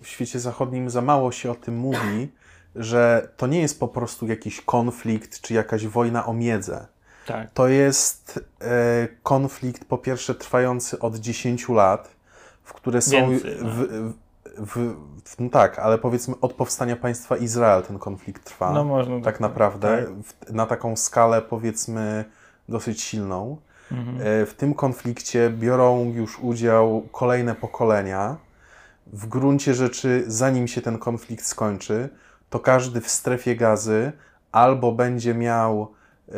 w świecie zachodnim za mało się o tym mówi, że to nie jest po prostu jakiś konflikt czy jakaś wojna o miedzę. Tak. To jest e, konflikt, po pierwsze, trwający od 10 lat, w które są. Więcej, no. w, w, w, w, no tak, ale powiedzmy od powstania państwa Izrael ten konflikt trwa. No można tak naprawdę. tak. W, na taką skalę, powiedzmy, dosyć silną. Mhm. E, W tym konflikcie biorą już udział kolejne pokolenia. W gruncie rzeczy, zanim się ten konflikt skończy, to każdy w strefie gazy albo będzie miał e,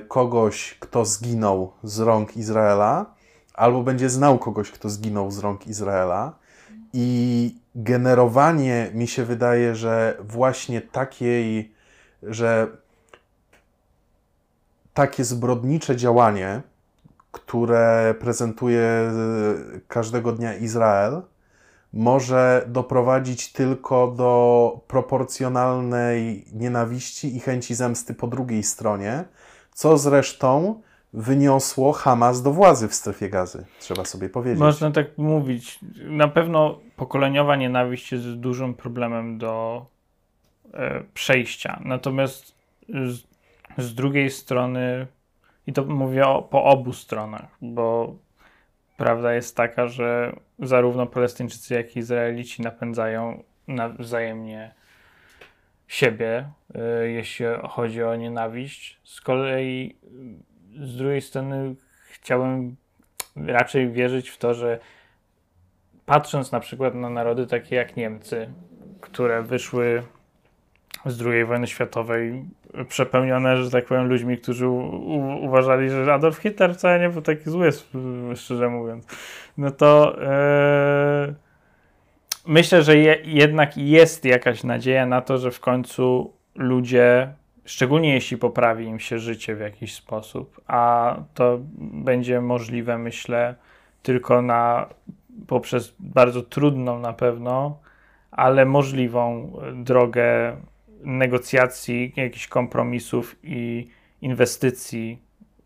kogoś, kto zginął z rąk Izraela, albo będzie znał kogoś, kto zginął z rąk Izraela. I generowanie mi się wydaje, że właśnie takiej, że takie zbrodnicze działanie, które prezentuje e, każdego dnia Izrael, może doprowadzić tylko do proporcjonalnej nienawiści i chęci zemsty po drugiej stronie, co zresztą wyniosło Hamas do władzy w strefie gazy, trzeba sobie powiedzieć. Można tak mówić. Na pewno pokoleniowa nienawiść jest dużym problemem do e, przejścia. Natomiast z, z drugiej strony, i to mówię o, po obu stronach, bo prawda jest taka, że zarówno Palestyńczycy, jak i Izraelici napędzają nawzajemnie siebie, y, jeśli chodzi o nienawiść. Z kolei z drugiej strony chciałbym raczej wierzyć w to, że patrząc na przykład na narody takie jak Niemcy, które wyszły z II wojny światowej przepełnione, że tak powiem, ludźmi, którzy uważali, że Adolf Hitler wcale nie był taki zły, szczerze mówiąc. No to yy, myślę, że je, jednak jest jakaś nadzieja na to, że w końcu ludzie, szczególnie jeśli poprawi im się życie w jakiś sposób, a to będzie możliwe, myślę, tylko na, poprzez bardzo trudną na pewno, ale możliwą drogę negocjacji, jakichś kompromisów i inwestycji,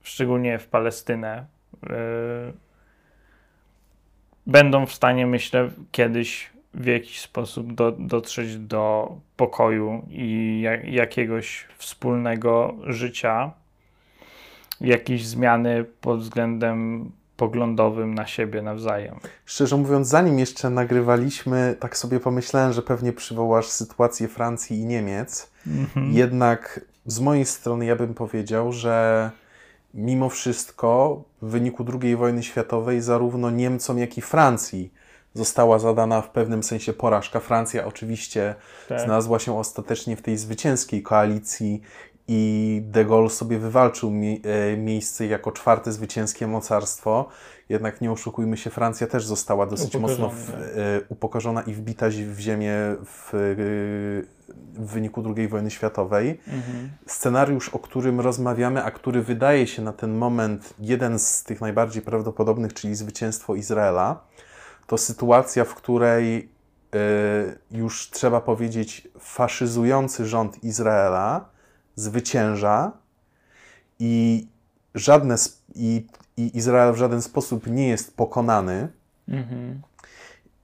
szczególnie w Palestynę, yy, będą w stanie, myślę, kiedyś w jakiś sposób do, dotrzeć do pokoju i jak, jakiegoś wspólnego życia, jakieś zmiany pod względem poglądowym na siebie nawzajem. Szczerze mówiąc, zanim jeszcze nagrywaliśmy, tak sobie pomyślałem, że pewnie przywołasz sytuację Francji i Niemiec. Mhm. Jednak z mojej strony ja bym powiedział, że mimo wszystko w wyniku II wojny światowej zarówno Niemcom, jak i Francji została zadana w pewnym sensie porażka. Francja oczywiście Tak. znalazła się ostatecznie w tej zwycięskiej koalicji i de Gaulle sobie wywalczył mi, e, miejsce jako czwarte zwycięskie mocarstwo. Jednak nie oszukujmy się, Francja też została dosyć Upokorzona, mocno w, tak. e, upokorzona i wbita w ziemię w, e, w wyniku II wojny światowej. Mhm. Scenariusz, o którym rozmawiamy, a który wydaje się na ten moment jeden z tych najbardziej prawdopodobnych, czyli zwycięstwo Izraela, to sytuacja, w której e, już trzeba powiedzieć, faszyzujący rząd Izraela zwycięża i, żadne, i, i Izrael w żaden sposób nie jest pokonany. Mhm.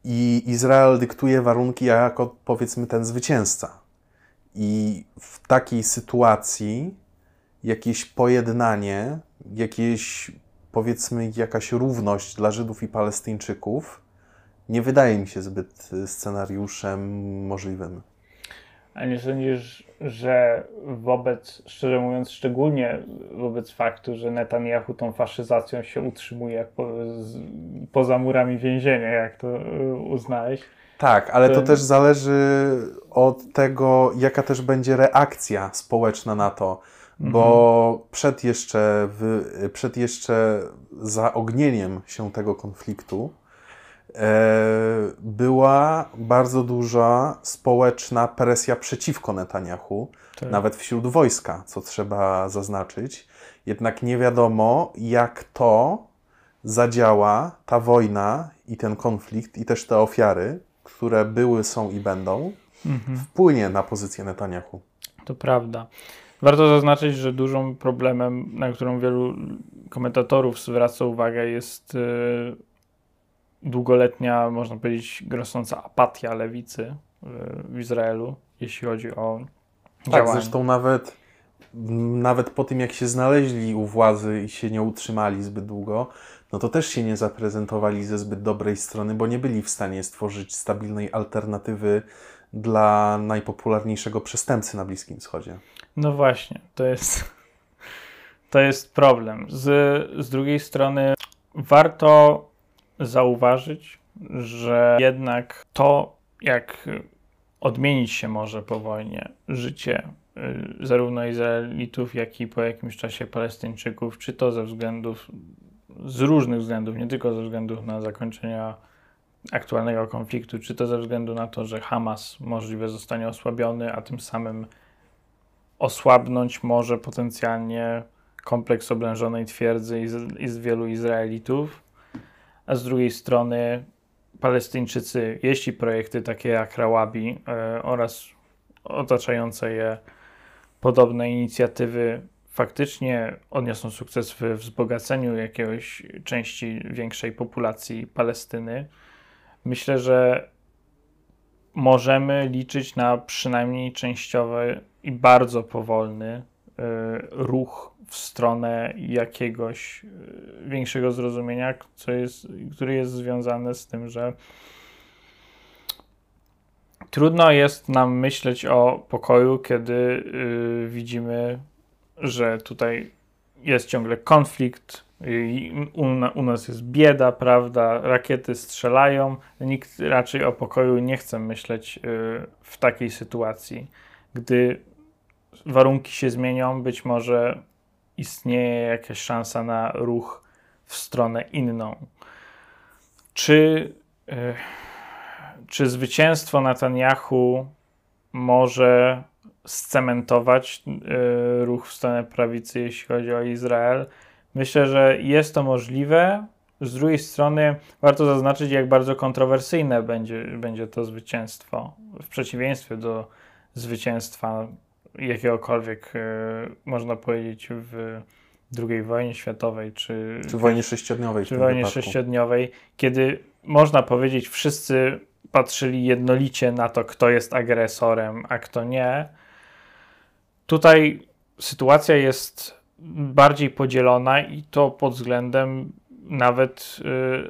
I Izrael dyktuje warunki jako powiedzmy ten zwycięzca. I w takiej sytuacji jakieś pojednanie, jakieś powiedzmy jakaś równość dla Żydów i Palestyńczyków nie wydaje mi się zbyt y, scenariuszem możliwym. A nie sądzisz, że wobec, szczerze mówiąc, szczególnie wobec faktu, że Netanyahu tą faszyzacją się utrzymuje po, z, poza murami więzienia, jak to y, uznałeś? Tak, ale to też zależy od tego, jaka też będzie reakcja społeczna na to, bo przed jeszcze, w, przed jeszcze zaognieniem się tego konfliktu była bardzo duża społeczna presja przeciwko Netanyahu, Tak. nawet wśród wojska, co trzeba zaznaczyć. Jednak nie wiadomo, jak to zadziała, ta wojna i ten konflikt, i też te ofiary, które były, są i będą, Mhm. wpłynie na pozycję Netanyahu. To prawda. Warto zaznaczyć, że dużym problemem, na którą wielu komentatorów zwraca uwagę, jest y, długoletnia, można powiedzieć, rosnąca apatia lewicy y, w Izraelu, jeśli chodzi o Tak, działania. zresztą nawet, nawet po tym, jak się znaleźli u władzy i się nie utrzymali zbyt długo, no to też się nie zaprezentowali ze zbyt dobrej strony, bo nie byli w stanie stworzyć stabilnej alternatywy dla najpopularniejszego przestępcy na Bliskim Wschodzie. No właśnie, to jest, to jest problem. Z, z drugiej strony warto zauważyć, że jednak to, jak odmienić się może po wojnie życie y, zarówno Izraelitów, jak i po jakimś czasie Palestyńczyków, czy to ze względów, z różnych względów, nie tylko ze względu na zakończenie aktualnego konfliktu, czy to ze względu na to, że Hamas możliwe zostanie osłabiony, a tym samym osłabnąć może potencjalnie kompleks oblężonej twierdzy iz- iz wielu Izraelitów, a z drugiej strony Palestyńczycy, jeśli projekty takie jak Rawabi e, oraz otaczające je podobne inicjatywy faktycznie odniosą sukces w wzbogaceniu jakiegoś części większej populacji Palestyny, myślę, że możemy liczyć na przynajmniej częściowy i bardzo powolny ruch w stronę jakiegoś y, większego zrozumienia, co jest, który jest związany z tym, że trudno jest nam myśleć o pokoju, kiedy y, widzimy, że tutaj jest ciągle konflikt, u, u, nas jest bieda, prawda? Rakiety strzelają. Nikt raczej o pokoju nie chce myśleć y, w takiej sytuacji. Gdy warunki się zmienią, być może istnieje jakaś szansa na ruch w stronę inną. Czy, y, czy zwycięstwo Netanyahu może scementować y, ruch w stronę prawicy, jeśli chodzi o Izrael? Myślę, że jest to możliwe. Z drugiej strony warto zaznaczyć, jak bardzo kontrowersyjne będzie, będzie to zwycięstwo. W przeciwieństwie do zwycięstwa jakiegokolwiek, e, można powiedzieć, w II wojnie światowej, czy, czy wojnie sześciodniowej. Czy wojnie wypadku. sześciodniowej, kiedy można powiedzieć, wszyscy patrzyli jednolicie na to, kto jest agresorem, a kto nie. Tutaj sytuacja jest bardziej podzielona i to pod względem nawet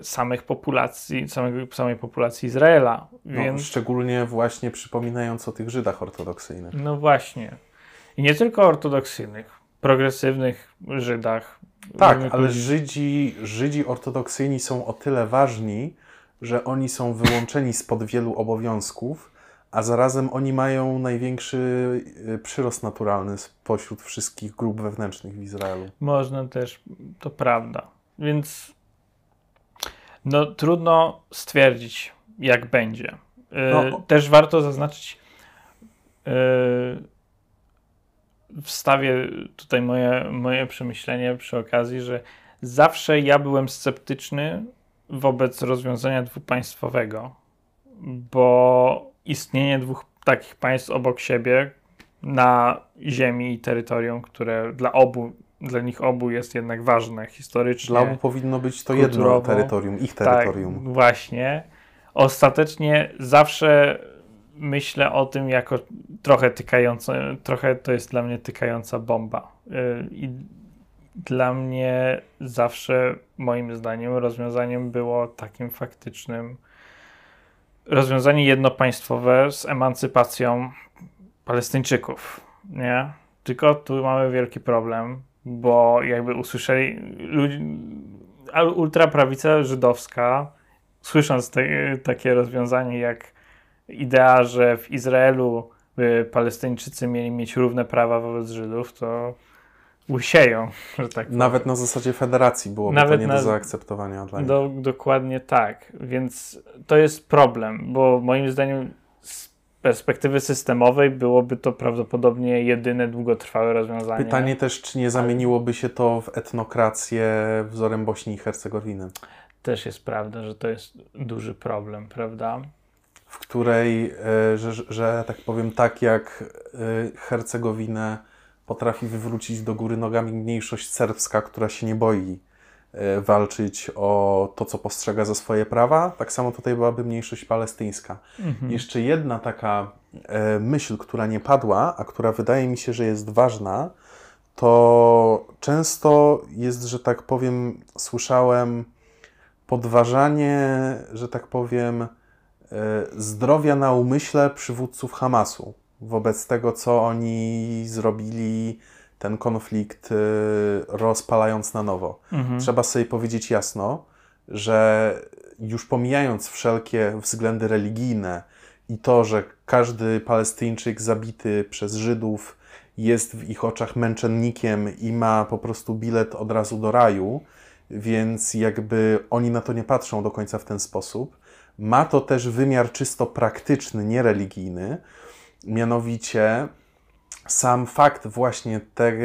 y, samych populacji, samej, samej populacji Izraela. No, Więc... szczególnie właśnie przypominając o tych Żydach ortodoksyjnych. No właśnie. I nie tylko ortodoksyjnych, progresywnych Żydach. Tak, ale Żydzi, Żydzi ortodoksyjni są o tyle ważni, że oni są wyłączeni spod wielu obowiązków, a zarazem oni mają największy y, przyrost naturalny spośród wszystkich grup wewnętrznych w Izraelu. Można też, to prawda. Więc no, trudno stwierdzić, jak będzie. Y, no. Też warto zaznaczyć, yy, wstawię tutaj moje, moje przemyślenie przy okazji, że zawsze ja byłem sceptyczny wobec rozwiązania dwupaństwowego, bo istnienie dwóch takich państw obok siebie na ziemi i terytorium, które dla obu, dla nich obu jest jednak ważne historycznie. Dla obu powinno być to jedno terytorium, ich tak, terytorium. Tak, właśnie. Ostatecznie zawsze myślę o tym jako trochę tykające, trochę to jest dla mnie tykająca bomba. Y, I dla mnie zawsze, moim zdaniem, rozwiązaniem było takim faktycznym rozwiązanie jednopaństwowe z emancypacją Palestyńczyków, nie? Tylko tu mamy wielki problem, bo jakby usłyszeli ludzi, ultraprawica żydowska, słysząc te, takie rozwiązanie jak idea, że w Izraelu by Palestyńczycy mieli mieć równe prawa wobec Żydów, to usieją, *laughs* że tak Nawet na zasadzie federacji byłoby Nawet to nie na, do zaakceptowania dla nich. Do, dokładnie tak, więc to jest problem, bo moim zdaniem perspektywy systemowej byłoby to prawdopodobnie jedyne długotrwałe rozwiązanie. Pytanie też, czy nie zamieniłoby się to w etnokrację wzorem Bośni i Hercegowiny. Też jest prawda, że to jest duży problem, prawda? W której, e, że, że tak powiem, tak jak e, Hercegowinę potrafi wywrócić do góry nogami mniejszość serbska, która się nie boi walczyć o to, co postrzega za swoje prawa. Tak samo tutaj byłaby mniejszość palestyńska. Mhm. Jeszcze jedna taka e, myśl, która nie padła, a która wydaje mi się, że jest ważna, to często jest, że tak powiem, słyszałem podważanie, że tak powiem, e, zdrowia na umyśle przywódców Hamasu wobec tego, co oni zrobili, ten konflikt y, rozpalając na nowo. Mhm. Trzeba sobie powiedzieć jasno, że już pomijając wszelkie względy religijne i to, że każdy Palestyńczyk zabity przez Żydów jest w ich oczach męczennikiem i ma po prostu bilet od razu do raju, więc jakby oni na to nie patrzą do końca w ten sposób. Ma to też wymiar czysto praktyczny, niereligijny, Mianowicie sam fakt właśnie tej,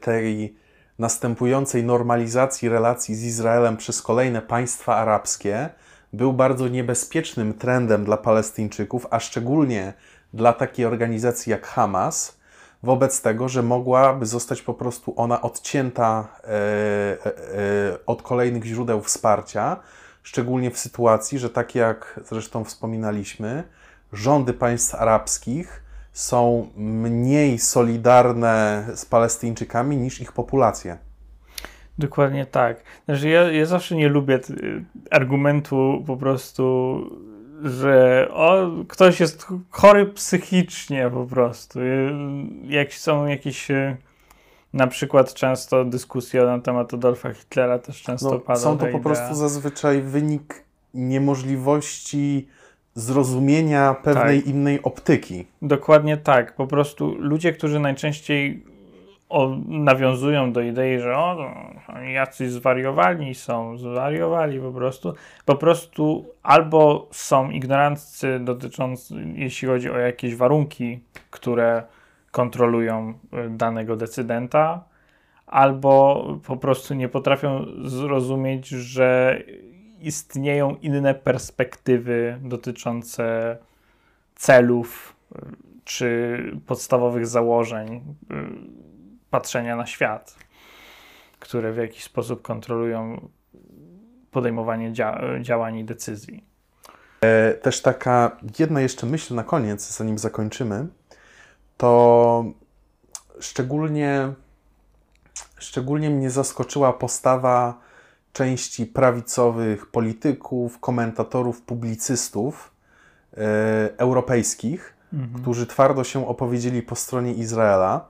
tej następującej normalizacji relacji z Izraelem przez kolejne państwa arabskie był bardzo niebezpiecznym trendem dla Palestyńczyków, a szczególnie dla takiej organizacji jak Hamas, wobec tego, że mogłaby zostać po prostu ona odcięta e, e, od kolejnych źródeł wsparcia, szczególnie w sytuacji, że tak jak zresztą wspominaliśmy, rządy państw arabskich są mniej solidarne z Palestyńczykami niż ich populacje. Dokładnie tak. Znaczy ja, ja zawsze nie lubię y, argumentu po prostu, że o, ktoś jest chory psychicznie po prostu. Y, Jak są jakieś y, na przykład często dyskusje na temat Adolfa Hitlera też często No, pada są to po idea. prostu zazwyczaj wynik niemożliwości zrozumienia pewnej Tak. innej optyki. Dokładnie tak. Po prostu ludzie, którzy najczęściej o, nawiązują do idei, że o, oni jacyś zwariowani są, zwariowali po prostu, po prostu albo są ignoranccy dotyczący, jeśli chodzi o jakieś warunki, które kontrolują y, danego decydenta, albo po prostu nie potrafią zrozumieć, że istnieją inne perspektywy dotyczące celów y, czy podstawowych założeń y, patrzenia na świat, które w jakiś sposób kontrolują podejmowanie dzia- działań i decyzji. E, Też taka jedna jeszcze myśl na koniec, zanim zakończymy, to szczególnie, szczególnie mnie zaskoczyła postawa części prawicowych polityków, komentatorów, publicystów e, europejskich, którzy twardo się opowiedzieli po stronie Izraela.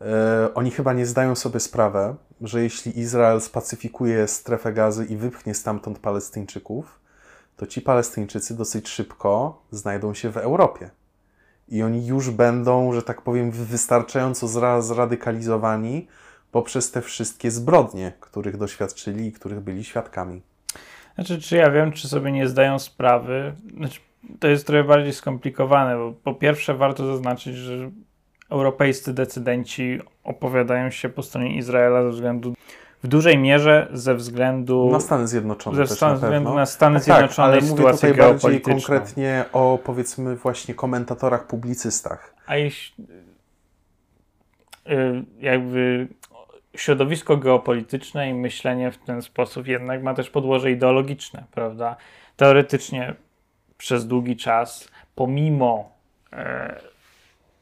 E, Oni chyba nie zdają sobie sprawę, że jeśli Izrael spacyfikuje strefę gazy i wypchnie stamtąd Palestyńczyków, to ci Palestyńczycy dosyć szybko znajdą się w Europie. I oni już będą, że tak powiem, wystarczająco zra- zradykalizowani poprzez te wszystkie zbrodnie, których doświadczyli i których byli świadkami. Znaczy, czy ja wiem, czy sobie nie zdają sprawy? Znaczy, to jest trochę bardziej skomplikowane, bo po pierwsze warto zaznaczyć, że europejscy decydenci opowiadają się po stronie Izraela ze względu, w dużej mierze ze względu, Na Stany Zjednoczone ze stan- na względu na Stany Tak, Zjednoczone ale i mówię tutaj bardziej konkretnie o powiedzmy właśnie komentatorach, publicystach. A jeśli y, jakby środowisko geopolityczne i myślenie w ten sposób jednak ma też podłoże ideologiczne, prawda? Teoretycznie przez długi czas, pomimo e,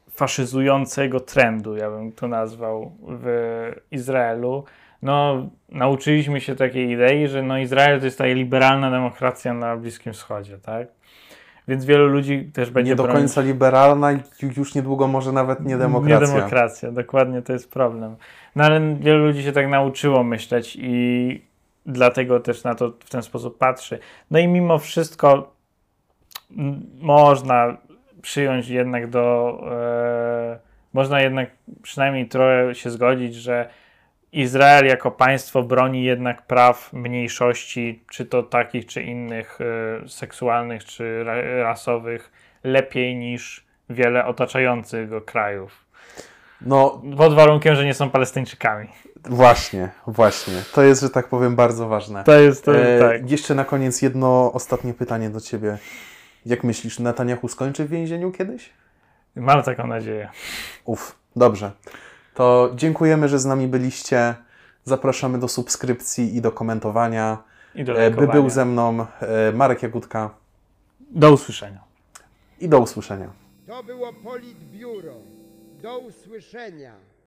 faszyzującego trendu, ja bym to nazwał, w Izraelu, no nauczyliśmy się takiej idei, że no Izrael to jest ta liberalna demokracja na Bliskim Wschodzie, tak? Więc wielu ludzi też będzie Nie do bronić- końca liberalna i ju- już niedługo może nawet nie demokracja. nie demokracja, dokładnie to jest problem. No ale wielu ludzi się tak nauczyło myśleć i dlatego też na to w ten sposób patrzy. No i mimo wszystko można przyjąć jednak do. E, można jednak przynajmniej trochę się zgodzić, że Izrael jako państwo broni jednak praw mniejszości, czy to takich, czy innych, e, seksualnych, czy ra, rasowych, lepiej niż wiele otaczających go krajów. No Pod warunkiem, że nie są Palestyńczykami. właśnie, właśnie. To jest, że tak powiem, bardzo ważne. To jest to, E, tak. Jeszcze na koniec jedno ostatnie pytanie do Ciebie. Jak myślisz, Netanyahu skończy w więzieniu kiedyś? Mam taką nadzieję. Uf, dobrze. To dziękujemy, że z nami byliście. Zapraszamy do subskrypcji i do komentowania. I do E, By był ze mną e, Marek Jagódka Do usłyszenia. i do usłyszenia. To było Politbiuro. Do usłyszenia.